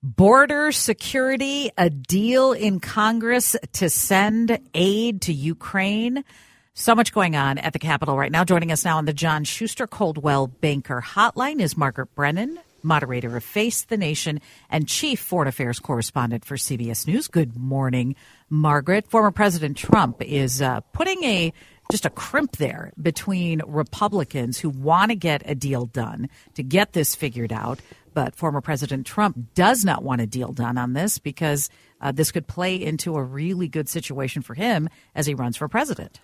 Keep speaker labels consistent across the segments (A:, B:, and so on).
A: Border security, a deal in Congress to send aid to Ukraine. So much going on at the Capitol right now. Joining us now on the John Schuster Coldwell Banker Hotline is Margaret Brennan, moderator of Face the Nation and chief foreign affairs correspondent for CBS News. Good morning, Margaret. Former President Trump is uh, putting a just a crimp there between Republicans who want to get a deal done to get this figured out but former President Trump does not want a deal done on this because uh, this could play into a really good situation for him as he runs for president.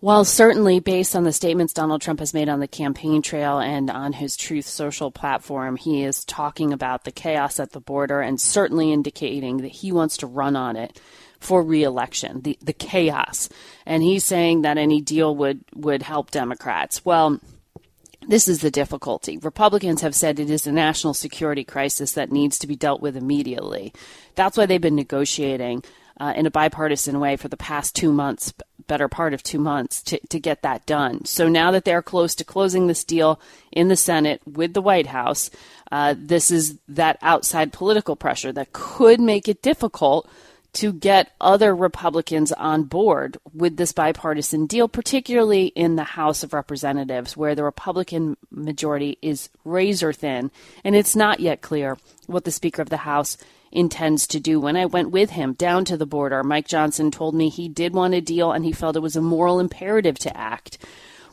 B: Well, certainly based on the statements Donald Trump has made on the campaign trail and on his Truth Social platform, he is talking about the chaos at the border and certainly indicating that he wants to run on it for reelection, the, the chaos. And he's saying that any deal would, would help Democrats. Well, this is the difficulty. Republicans have said it is a national security crisis that needs to be dealt with immediately. That's why they've been negotiating uh, in a bipartisan way for the past two months, better part of two months, to, to get that done. So now that they're close to closing this deal in the Senate with the White House, uh, this is that outside political pressure that could make it difficult to get other Republicans on board with this bipartisan deal, particularly in the House of Representatives, where the Republican majority is razor thin. And it's not yet clear what the Speaker of the House intends to do. When I went with him down to the border, Mike Johnson told me he did want a deal and he felt it was a moral imperative to act.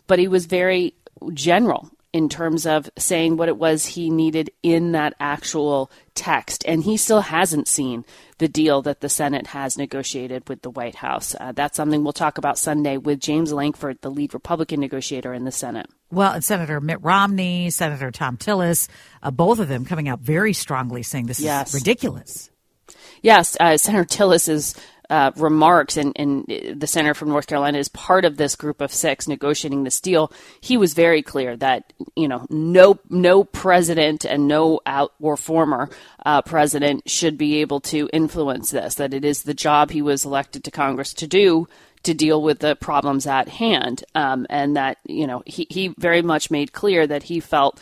B: But he was very general in terms of saying what it was he needed in that actual text. And he still hasn't seen the deal that the Senate has negotiated with the White House. Uh, that's something we'll talk about Sunday with James Lankford, the lead Republican negotiator in the Senate.
A: Well, and Senator Mitt Romney, Senator Thom Tillis, uh, both of them coming out very strongly saying this yes. is ridiculous.
B: Yes, uh, Senator Tillis is uh, remarks, and, and the senator from North Carolina is part of this group of six negotiating this deal. He was very clear that you know no no president and no out or former uh, president should be able to influence this. That it is the job he was elected to Congress to do to deal with the problems at hand, um, and that you know he he very much made clear that he felt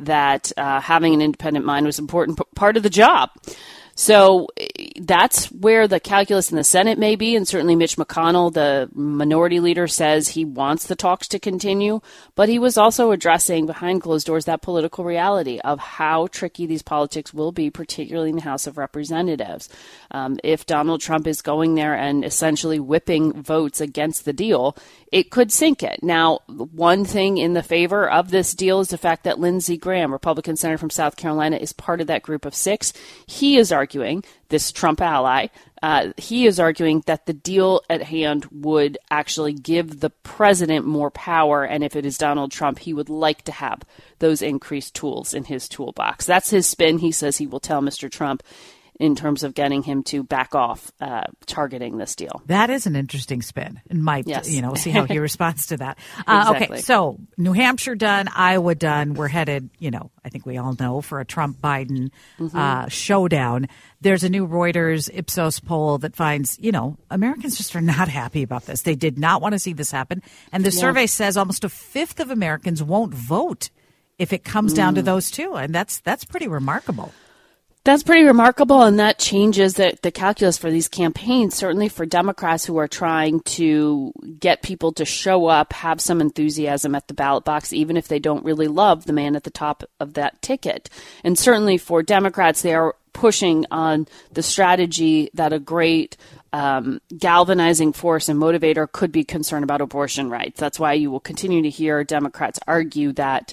B: that uh, having an independent mind was important p- part of the job. So that's where the calculus in the Senate may be, and certainly Mitch McConnell, the minority leader, says he wants the talks to continue. But he was also addressing behind closed doors that political reality of how tricky these politics will be, particularly in the House of Representatives. Um, if Donald Trump is going there and essentially whipping votes against the deal, it could sink it. Now, one thing in the favor of this deal is the fact that Lindsey Graham, Republican senator from South Carolina, is part of that group of six. He is arguing, this Trump ally, uh, he is arguing that the deal at hand would actually give the president more power. And if it is Donald Trump, he would like to have those increased tools in his toolbox. That's his spin. He says he will tell Mr. Trump in terms of getting him to back off uh, targeting this deal.
A: That is an interesting spin, and might yes. you know see how he responds to that. Uh, exactly. Okay, so New Hampshire done, Iowa done. We're headed, you know, I think we all know for a Trump Biden mm-hmm. uh, showdown. There's a new Reuters Ipsos poll that finds, you know, Americans just are not happy about this. They did not want to see this happen, and the yeah. survey says almost a fifth of Americans won't vote if it comes mm. down to mm. those two, and that's that's pretty remarkable.
B: That's pretty remarkable, and that changes the, the calculus for these campaigns. Certainly for Democrats who are trying to get people to show up, have some enthusiasm at the ballot box, even if they don't really love the man at the top of that ticket. And certainly for Democrats, they are pushing on the strategy that a great um, galvanizing force and motivator could be concern about abortion rights. That's why you will continue to hear Democrats argue that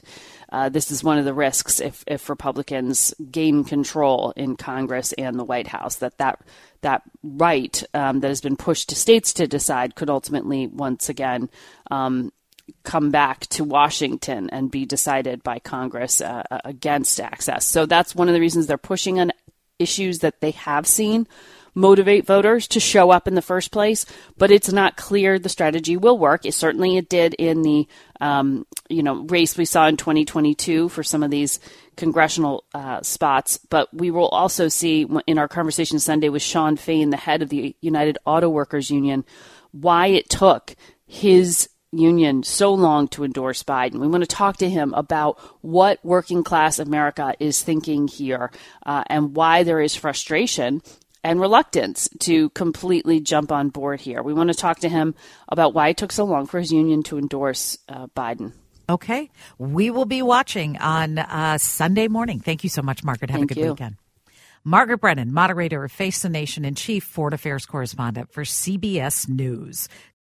B: uh, this is one of the risks if, if Republicans gain control in Congress and the White House that that that right um, that has been pushed to states to decide could ultimately once again um, come back to Washington and be decided by Congress uh, against access. So that's one of the reasons they're pushing on issues that they have seen motivate voters to show up in the first place, but it's not clear the strategy will work. It certainly it did in the um, you know race we saw in 2022 for some of these congressional uh, spots, but we will also see in our conversation Sunday with Shawn Fain, the head of the United Auto Workers Union, why it took his union so long to endorse Biden. We want to talk to him about what working class America is thinking here uh, and why there is frustration and reluctance to completely jump on board here. We want to talk to him about why it took so long for his union to endorse uh, Biden.
A: Okay. We will be watching on uh, Sunday morning. Thank you so much, Margaret. Have
B: Thank
A: a good
B: you.
A: weekend. Margaret Brennan, moderator of Face the Nation and chief foreign affairs correspondent for CBS News.